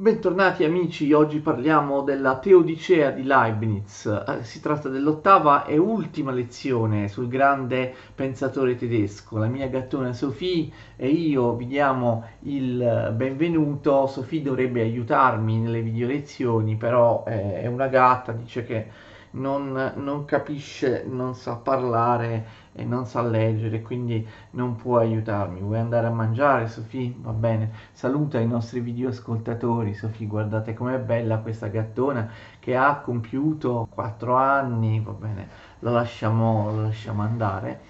Bentornati amici, oggi parliamo della Teodicea di Leibniz. Eh, si tratta dell'ottava e ultima lezione sul grande pensatore tedesco. La mia gattona Sophie e io vi diamo il benvenuto. Sophie dovrebbe aiutarmi nelle video lezioni, però eh, è una gatta, dice che non, non capisce, non sa parlare e non sa leggere, quindi non può aiutarmi. Vuoi andare a mangiare, Sofì? Va bene. Saluta i nostri video ascoltatori, Sofì. Guardate com'è bella questa gattona che ha compiuto 4 anni. Va bene, la lasciamo, la lasciamo andare.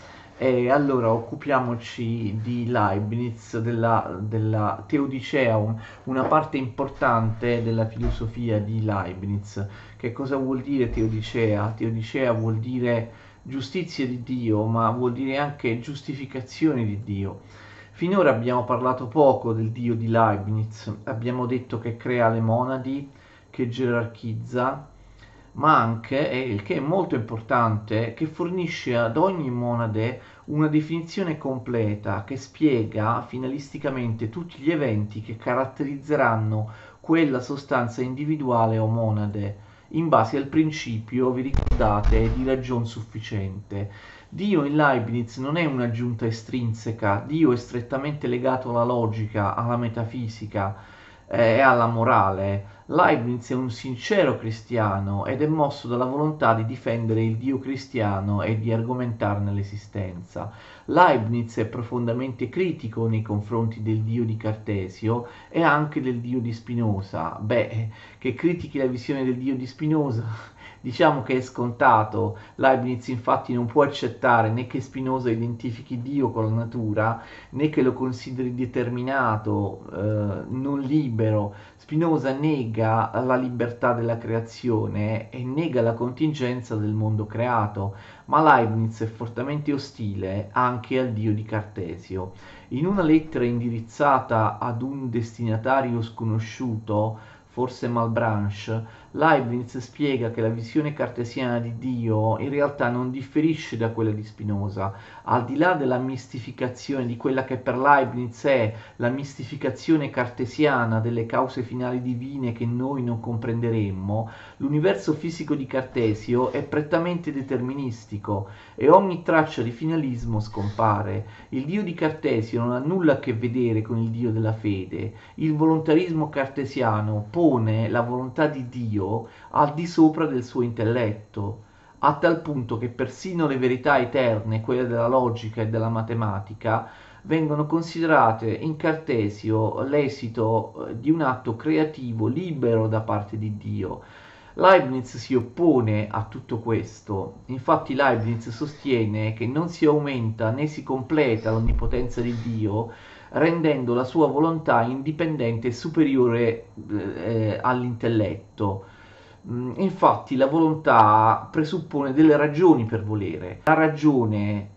E allora occupiamoci di Leibniz, della, della Teodicea, una parte importante della filosofia di Leibniz. Che cosa vuol dire Teodicea? Teodicea vuol dire giustizia di Dio, ma vuol dire anche giustificazione di Dio. Finora abbiamo parlato poco del Dio di Leibniz, abbiamo detto che crea le monadi, che gerarchizza, ma anche, e il che è molto importante, che fornisce ad ogni monade una definizione completa che spiega finalisticamente tutti gli eventi che caratterizzeranno quella sostanza individuale o monade, in base al principio, vi ricordate, di ragion sufficiente. Dio in Leibniz non è un'aggiunta estrinseca, Dio è strettamente legato alla logica, alla metafisica, eh, e alla morale. Leibniz è un sincero cristiano ed è mosso dalla volontà di difendere il Dio cristiano e di argomentarne l'esistenza. Leibniz è profondamente critico nei confronti del Dio di Cartesio e anche del Dio di Spinoza. Beh, che critichi la visione del Dio di Spinoza Diciamo che è scontato, Leibniz infatti non può accettare né che Spinoza identifichi Dio con la natura, né che lo consideri determinato, eh, non libero. Spinoza nega la libertà della creazione e nega la contingenza del mondo creato, ma Leibniz è fortemente ostile anche al Dio di Cartesio. In una lettera indirizzata ad un destinatario sconosciuto, forse Malbranche, Leibniz spiega che la visione cartesiana di Dio in realtà non differisce da quella di Spinoza, al di là della mistificazione di quella che per Leibniz è la mistificazione cartesiana delle cause finali divine che noi non comprenderemmo, l'universo fisico di Cartesio è prettamente deterministico e ogni traccia di finalismo scompare. Il Dio di Cartesio non ha nulla a che vedere con il Dio della fede. Il volontarismo cartesiano pone la volontà di Dio al di sopra del suo intelletto a tal punto che persino le verità eterne, quelle della logica e della matematica, vengono considerate in Cartesio l'esito eh, di un atto creativo libero da parte di Dio. Leibniz si oppone a tutto questo, infatti Leibniz sostiene che non si aumenta né si completa l'onnipotenza di Dio rendendo la sua volontà indipendente e superiore eh, all'intelletto. Mm, infatti la volontà presuppone delle ragioni per volere. La ragione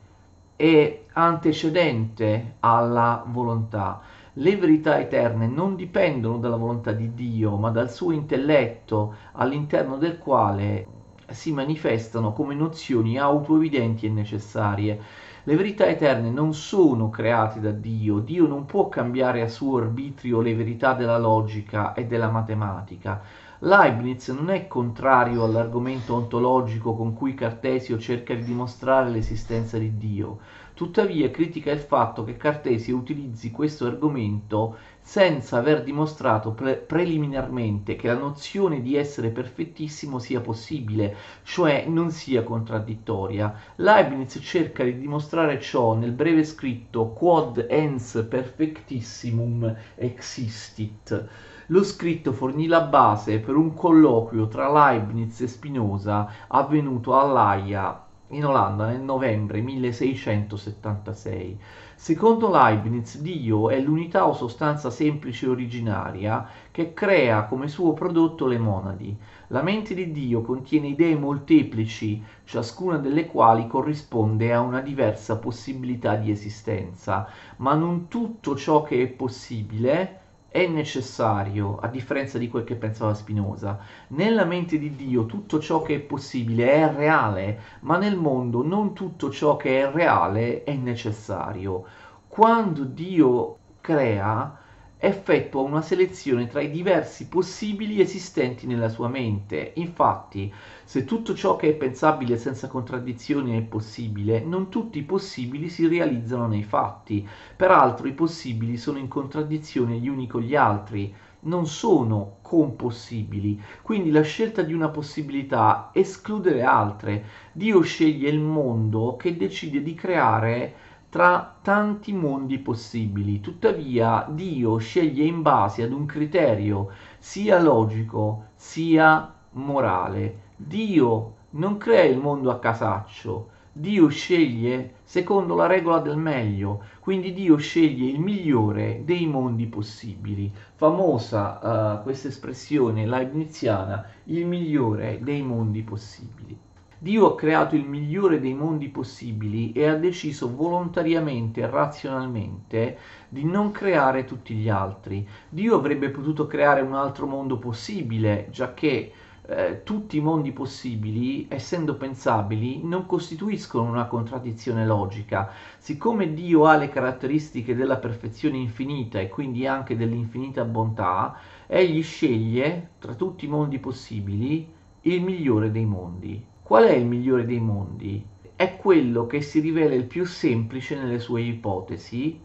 è antecedente alla volontà. Le verità eterne non dipendono dalla volontà di Dio, ma dal suo intelletto, all'interno del quale si manifestano come nozioni autoevidenti e necessarie. Le verità eterne non sono create da Dio, Dio non può cambiare a suo arbitrio le verità della logica e della matematica. Leibniz non è contrario all'argomento ontologico con cui Cartesio cerca di dimostrare l'esistenza di Dio, tuttavia critica il fatto che Cartesio utilizzi questo argomento senza aver dimostrato pre- preliminarmente che la nozione di essere perfettissimo sia possibile, cioè non sia contraddittoria. Leibniz cerca di dimostrare ciò nel breve scritto Quod ens perfectissimum existit lo scritto fornì la base per un colloquio tra Leibniz e Spinoza avvenuto all'Aia in Olanda nel novembre 1676. Secondo Leibniz, Dio è l'unità o sostanza semplice originaria che crea come suo prodotto le monadi. La mente di Dio contiene idee molteplici, ciascuna delle quali corrisponde a una diversa possibilità di esistenza, ma non tutto ciò che è possibile è necessario, a differenza di quel che pensava Spinoza. Nella mente di Dio tutto ciò che è possibile è reale, ma nel mondo non tutto ciò che è reale è necessario. Quando Dio crea, effettua una selezione tra i diversi possibili esistenti nella sua mente. Infatti, se tutto ciò che è pensabile senza contraddizioni è possibile, non tutti i possibili si realizzano nei fatti. Peraltro i possibili sono in contraddizione gli uni con gli altri, non sono compossibili. Quindi la scelta di una possibilità esclude le altre. Dio sceglie il mondo che decide di creare tra tanti mondi possibili. Tuttavia Dio sceglie in base ad un criterio sia logico sia morale. Dio non crea il mondo a casaccio. Dio sceglie secondo la regola del meglio, quindi Dio sceglie il migliore dei mondi possibili. Famosa uh, questa espressione leibniziana, il migliore dei mondi possibili. Dio ha creato il migliore dei mondi possibili e ha deciso volontariamente e razionalmente di non creare tutti gli altri. Dio avrebbe potuto creare un altro mondo possibile, giacché eh, tutti i mondi possibili, essendo pensabili, non costituiscono una contraddizione logica. Siccome Dio ha le caratteristiche della perfezione infinita e quindi anche dell'infinita bontà, egli sceglie tra tutti i mondi possibili il migliore dei mondi. Qual è il migliore dei mondi? È quello che si rivela il più semplice nelle sue ipotesi,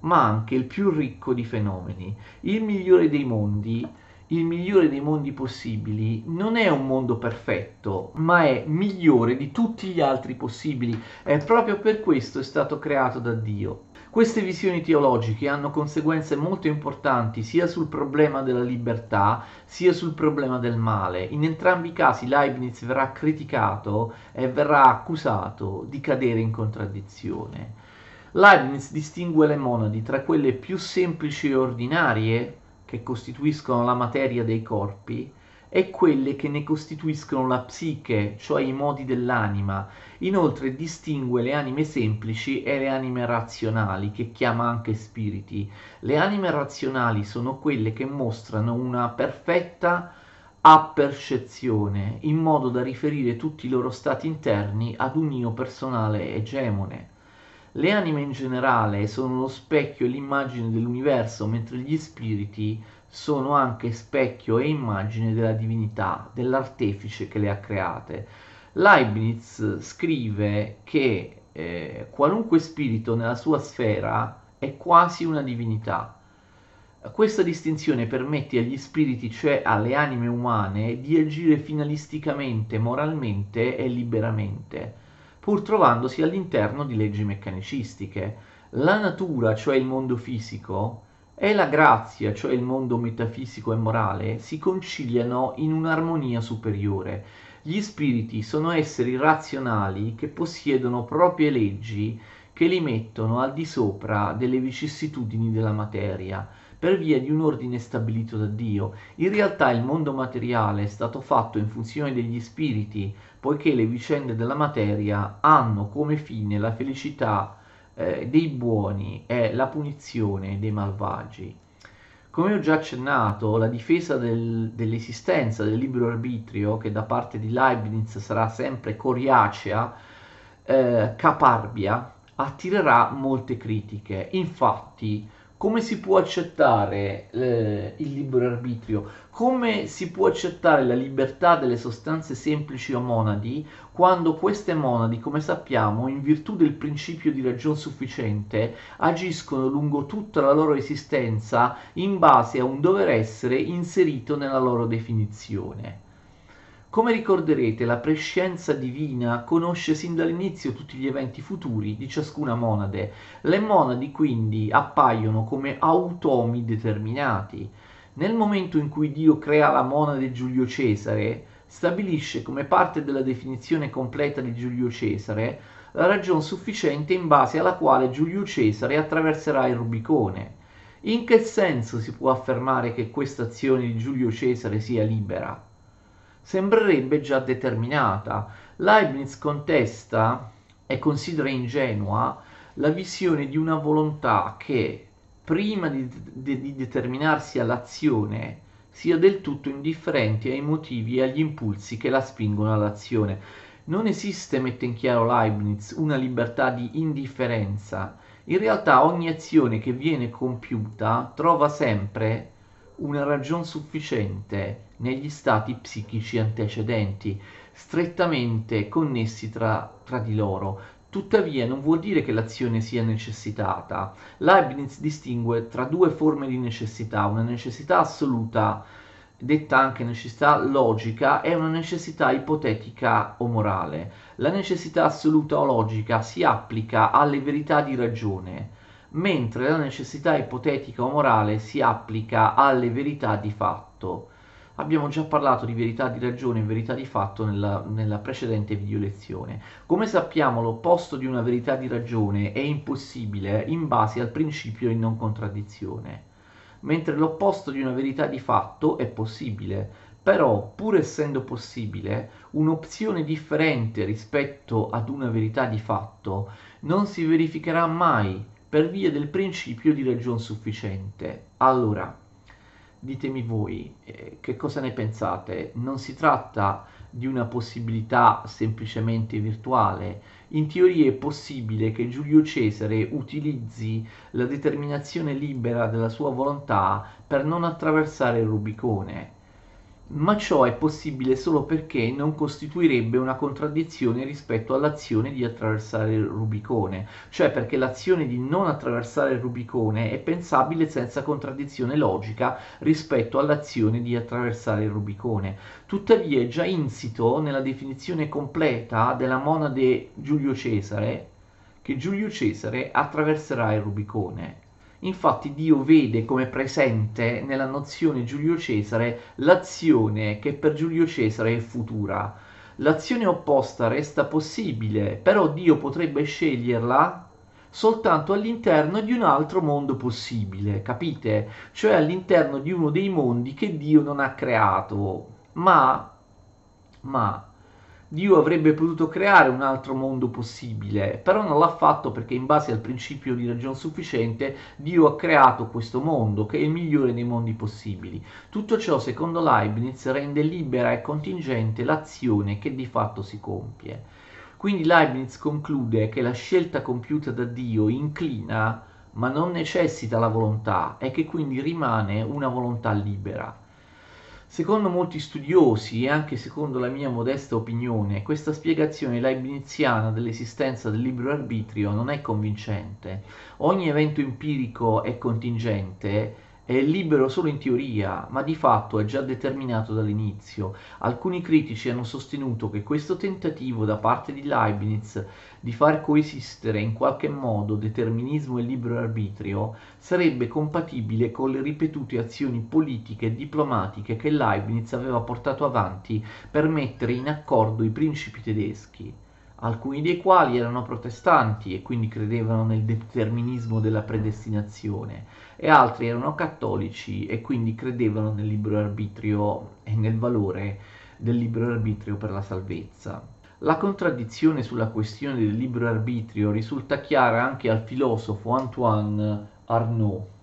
ma anche il più ricco di fenomeni. Il migliore dei mondi, il migliore dei mondi possibili, non è un mondo perfetto, ma è migliore di tutti gli altri possibili. E proprio per questo è stato creato da Dio. Queste visioni teologiche hanno conseguenze molto importanti sia sul problema della libertà sia sul problema del male. In entrambi i casi Leibniz verrà criticato e verrà accusato di cadere in contraddizione. Leibniz distingue le monadi tra quelle più semplici e ordinarie, che costituiscono la materia dei corpi, e quelle che ne costituiscono la psiche, cioè i modi dell'anima. Inoltre distingue le anime semplici e le anime razionali, che chiama anche spiriti. Le anime razionali sono quelle che mostrano una perfetta appercezione, in modo da riferire tutti i loro stati interni ad un io personale egemone. Le anime in generale sono lo specchio e l'immagine dell'universo, mentre gli spiriti sono anche specchio e immagine della divinità, dell'artefice che le ha create. Leibniz scrive che eh, qualunque spirito nella sua sfera è quasi una divinità. Questa distinzione permette agli spiriti, cioè alle anime umane, di agire finalisticamente, moralmente e liberamente, pur trovandosi all'interno di leggi meccanicistiche. La natura, cioè il mondo fisico, e la grazia, cioè il mondo metafisico e morale, si conciliano in un'armonia superiore. Gli spiriti sono esseri razionali che possiedono proprie leggi che li mettono al di sopra delle vicissitudini della materia, per via di un ordine stabilito da Dio. In realtà il mondo materiale è stato fatto in funzione degli spiriti, poiché le vicende della materia hanno come fine la felicità eh, dei buoni è la punizione dei malvagi. Come ho già accennato, la difesa del, dell'esistenza del libero arbitrio, che da parte di Leibniz sarà sempre coriacea, eh, caparbia, attirerà molte critiche. Infatti, come si può accettare eh, il libero arbitrio? Come si può accettare la libertà delle sostanze semplici o monadi quando queste monadi, come sappiamo, in virtù del principio di ragion sufficiente, agiscono lungo tutta la loro esistenza in base a un dover essere inserito nella loro definizione? Come ricorderete, la prescienza divina conosce sin dall'inizio tutti gli eventi futuri di ciascuna monade. Le monadi quindi appaiono come automi determinati. Nel momento in cui Dio crea la monade Giulio Cesare, stabilisce come parte della definizione completa di Giulio Cesare la ragione sufficiente in base alla quale Giulio Cesare attraverserà il Rubicone. In che senso si può affermare che questa azione di Giulio Cesare sia libera? Sembrerebbe già determinata. Leibniz contesta e considera ingenua la visione di una volontà che, prima di, di, di determinarsi all'azione, sia del tutto indifferente ai motivi e agli impulsi che la spingono all'azione. Non esiste, mette in chiaro Leibniz, una libertà di indifferenza. In realtà ogni azione che viene compiuta trova sempre una ragione sufficiente negli stati psichici antecedenti, strettamente connessi tra, tra di loro. Tuttavia non vuol dire che l'azione sia necessitata. Leibniz distingue tra due forme di necessità, una necessità assoluta, detta anche necessità logica, e una necessità ipotetica o morale. La necessità assoluta o logica si applica alle verità di ragione, mentre la necessità ipotetica o morale si applica alle verità di fatto. Abbiamo già parlato di verità di ragione e verità di fatto nella, nella, precedente video lezione. Come sappiamo l'opposto di una verità di ragione è impossibile in base al principio di non contraddizione, mentre l'opposto di una verità di fatto è possibile. Però, pur essendo possibile, un'opzione differente rispetto ad una verità di fatto non si verificherà mai per via del principio di ragion sufficiente. Allora, ditemi voi eh, che cosa ne pensate. Non si tratta di una possibilità semplicemente virtuale. In teoria è possibile che Giulio Cesare utilizzi la determinazione libera della sua volontà per non attraversare il Rubicone ma ciò è possibile solo perché non costituirebbe una contraddizione rispetto all'azione di attraversare il Rubicone, cioè perché l'azione di non attraversare il Rubicone è pensabile senza contraddizione logica rispetto all'azione di attraversare il Rubicone. Tuttavia è già insito nella definizione completa della monade Giulio Cesare che Giulio Cesare attraverserà il Rubicone Infatti Dio vede come presente nella nozione Giulio Cesare l'azione che per Giulio Cesare è futura. L'azione opposta resta possibile, però Dio potrebbe sceglierla soltanto all'interno di un altro mondo possibile, capite? Cioè all'interno di uno dei mondi che Dio non ha creato. Ma, ma Dio avrebbe potuto creare un altro mondo possibile, però non l'ha fatto perché in base al principio di ragione sufficiente Dio ha creato questo mondo che è il migliore dei mondi possibili. Tutto ciò, secondo Leibniz, rende libera e contingente l'azione che di fatto si compie. Quindi Leibniz conclude che la scelta compiuta da Dio inclina ma non necessita la volontà e che quindi rimane una volontà libera. Secondo molti studiosi e anche secondo la mia modesta opinione, questa spiegazione leibniziana dell'esistenza del libero arbitrio non è convincente. Ogni evento empirico è contingente è libero solo in teoria, ma di fatto è già determinato dall'inizio. Alcuni critici hanno sostenuto che questo tentativo da parte di Leibniz di far coesistere in qualche modo determinismo e libero arbitrio sarebbe compatibile con le ripetute azioni politiche e diplomatiche che Leibniz aveva portato avanti per mettere in accordo i principi tedeschi alcuni dei quali erano protestanti e quindi credevano nel determinismo della predestinazione, e altri erano cattolici e quindi credevano nel libero arbitrio e nel valore del libero arbitrio per la salvezza. La contraddizione sulla questione del libero arbitrio risulta chiara anche al filosofo Antoine Arnaud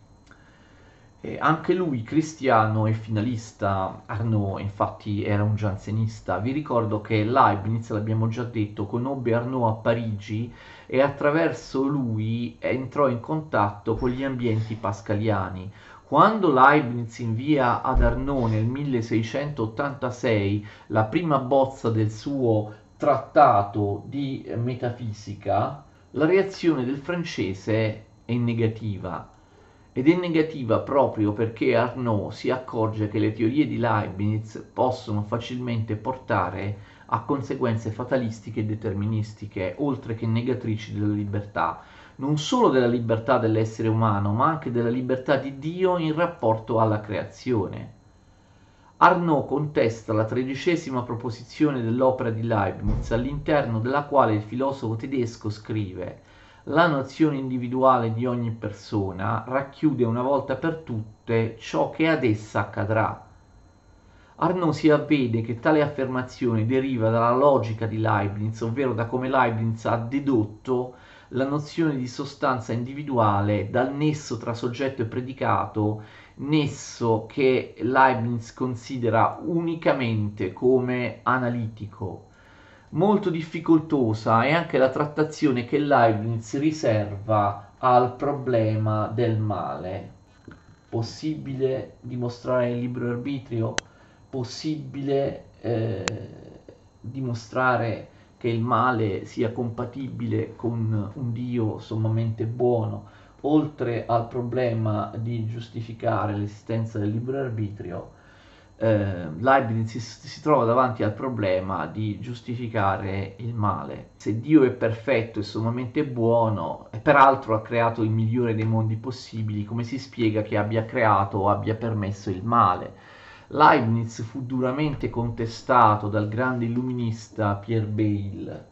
anche lui cristiano e finalista, Arnaud infatti era un giansenista. Vi ricordo che Leibniz, l'abbiamo già detto, conobbe Arnaud a Parigi e attraverso lui entrò in contatto con gli ambienti pascaliani. Quando Leibniz invia ad Arnaud nel 1686 la prima bozza del suo trattato di metafisica, la reazione del francese è negativa ed è negativa proprio perché Arnaud si accorge che le teorie di Leibniz possono facilmente portare a conseguenze fatalistiche e deterministiche, oltre che negatrici della libertà, non solo della libertà dell'essere umano, ma anche della libertà di Dio in rapporto alla creazione. Arnaud contesta la tredicesima proposizione dell'opera di Leibniz, all'interno della quale il filosofo tedesco scrive la nozione individuale di ogni persona racchiude una volta per tutte ciò che ad essa accadrà. Arnaud si avvede che tale affermazione deriva dalla logica di Leibniz, ovvero da come Leibniz ha dedotto la nozione di sostanza individuale dal nesso tra soggetto e predicato, nesso che Leibniz considera unicamente come analitico molto difficoltosa è anche la trattazione che Leibniz riserva al problema del male. Possibile dimostrare il libero arbitrio? Possibile eh, dimostrare che il male sia compatibile con un Dio sommamente buono? Oltre al problema di giustificare l'esistenza del libero arbitrio, eh, Leibniz si, si, trova davanti al problema di giustificare il male. Se Dio è perfetto e sommamente buono, e peraltro ha creato il migliore dei mondi possibili, come si spiega che abbia creato o abbia permesso il male? Leibniz fu duramente contestato dal grande illuminista Pierre Bayle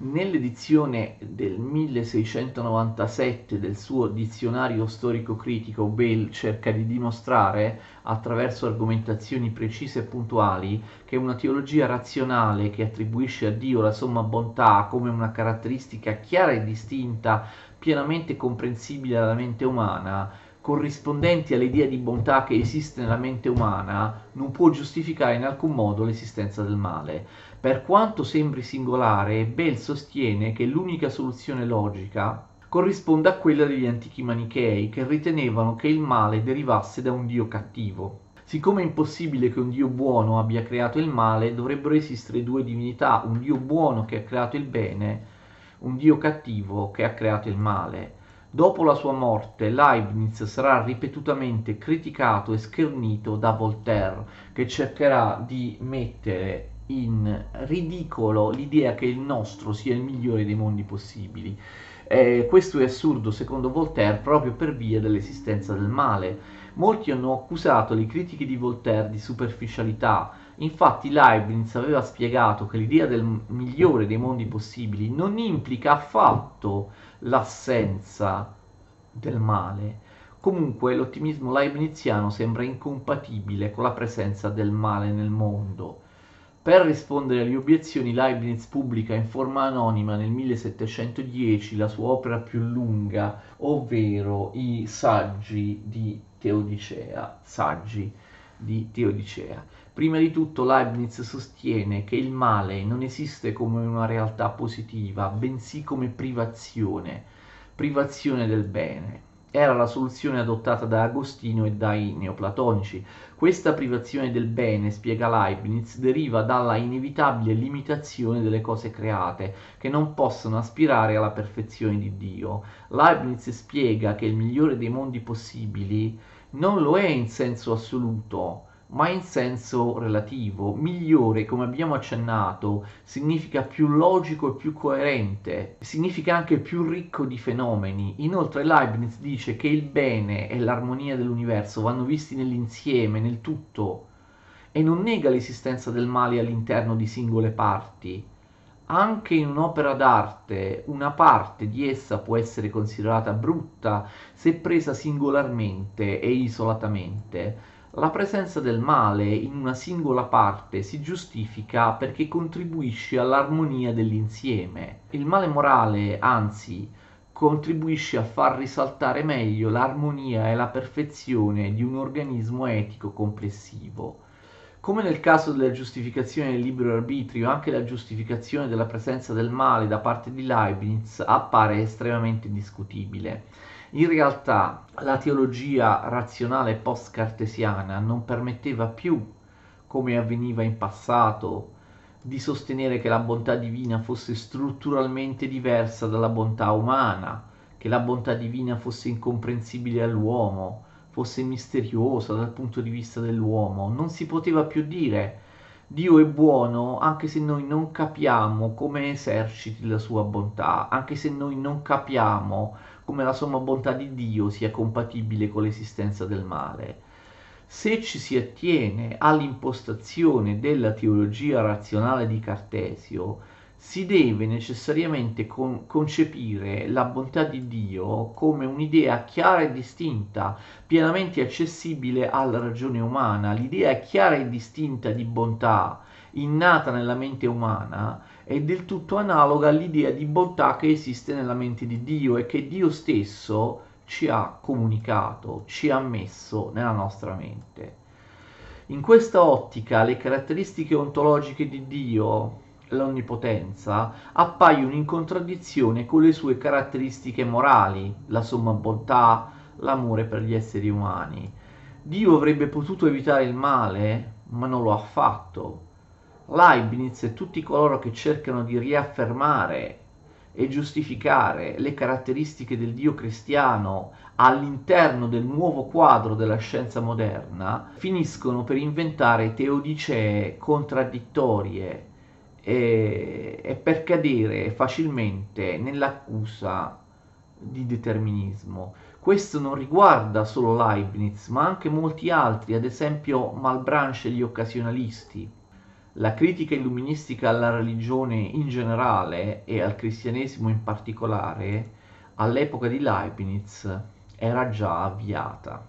Nell'edizione del 1697 del suo dizionario storico-critico, Bale cerca di dimostrare, attraverso argomentazioni precise e puntuali, che una teologia razionale che attribuisce a Dio la somma bontà come una caratteristica chiara e distinta, pienamente comprensibile alla mente umana, corrispondenti all'idea di bontà che esiste nella mente umana, non può giustificare in alcun modo l'esistenza del male. Per quanto sembri singolare, Bell sostiene che l'unica soluzione logica corrisponde a quella degli antichi manichei, che ritenevano che il male derivasse da un dio cattivo. Siccome è impossibile che un dio buono abbia creato il male, dovrebbero esistere due divinità, un dio buono che ha creato il bene, un dio cattivo che ha creato il male. Dopo la sua morte, Leibniz sarà ripetutamente criticato e schernito da Voltaire, che cercherà di mettere in ridicolo l'idea che il nostro sia il migliore dei mondi possibili. Eh, questo è assurdo, secondo Voltaire, proprio per via dell'esistenza del male. Molti hanno accusato le critiche di Voltaire di superficialità, infatti Leibniz aveva spiegato che l'idea del migliore dei mondi possibili non implica affatto l'assenza del male. Comunque l'ottimismo leibniziano sembra incompatibile con la presenza del male nel mondo. Per rispondere alle obiezioni Leibniz pubblica in forma anonima nel 1710 la sua opera più lunga, ovvero i Saggi di Teodicea. Saggi di Teodicea. Prima di tutto Leibniz sostiene che il male non esiste come una realtà positiva, bensì come privazione, privazione del bene. Era la soluzione adottata da Agostino e dai neoplatonici. Questa privazione del bene, spiega Leibniz, deriva dalla inevitabile limitazione delle cose create, che non possono aspirare alla perfezione di Dio. Leibniz spiega che il migliore dei mondi possibili non lo è in senso assoluto, ma in senso relativo. Migliore, come abbiamo accennato, significa più logico e più coerente, significa anche più ricco di fenomeni. Inoltre Leibniz dice che il bene e l'armonia dell'universo vanno visti nell'insieme, nel tutto, e non nega l'esistenza del male all'interno di singole parti. Anche in un'opera d'arte una parte di essa può essere considerata brutta se presa singolarmente e isolatamente la presenza del male in una singola parte si giustifica perché contribuisce all'armonia dell'insieme. Il male morale, anzi, contribuisce a far risaltare meglio l'armonia e la perfezione di un organismo etico complessivo. Come nel caso della giustificazione del libero arbitrio, anche la giustificazione della presenza del male da parte di Leibniz appare estremamente discutibile. In realtà la teologia razionale post-cartesiana non permetteva più, come avveniva in passato, di sostenere che la bontà divina fosse strutturalmente diversa dalla bontà umana, che la bontà divina fosse incomprensibile all'uomo, fosse misteriosa dal punto di vista dell'uomo. Non si poteva più dire Dio è buono anche se noi non capiamo come eserciti la sua bontà, anche se noi non capiamo come la somma bontà di Dio sia compatibile con l'esistenza del male. Se ci si attiene all'impostazione della teologia razionale di Cartesio, si deve necessariamente con- concepire la bontà di Dio come un'idea chiara e distinta, pienamente accessibile alla ragione umana. L'idea chiara e distinta di bontà innata nella mente umana è del tutto analoga all'idea di bontà che esiste nella mente di Dio e che Dio stesso ci ha comunicato, ci ha messo nella nostra mente. In questa ottica le caratteristiche ontologiche di Dio, l'onnipotenza appaiono in contraddizione con le sue caratteristiche morali, la somma bontà, l'amore per gli esseri umani. Dio avrebbe potuto evitare il male, ma non lo ha fatto. Leibniz e tutti coloro che cercano di riaffermare e giustificare le caratteristiche del Dio cristiano all'interno del nuovo quadro della scienza moderna, finiscono per inventare teodicee contraddittorie e, e per cadere facilmente nell'accusa di determinismo. Questo non riguarda solo Leibniz, ma anche molti altri, ad esempio Malbranche e gli occasionalisti. La critica illuministica alla religione in generale e al cristianesimo in particolare, all'epoca di Leibniz, era già avviata.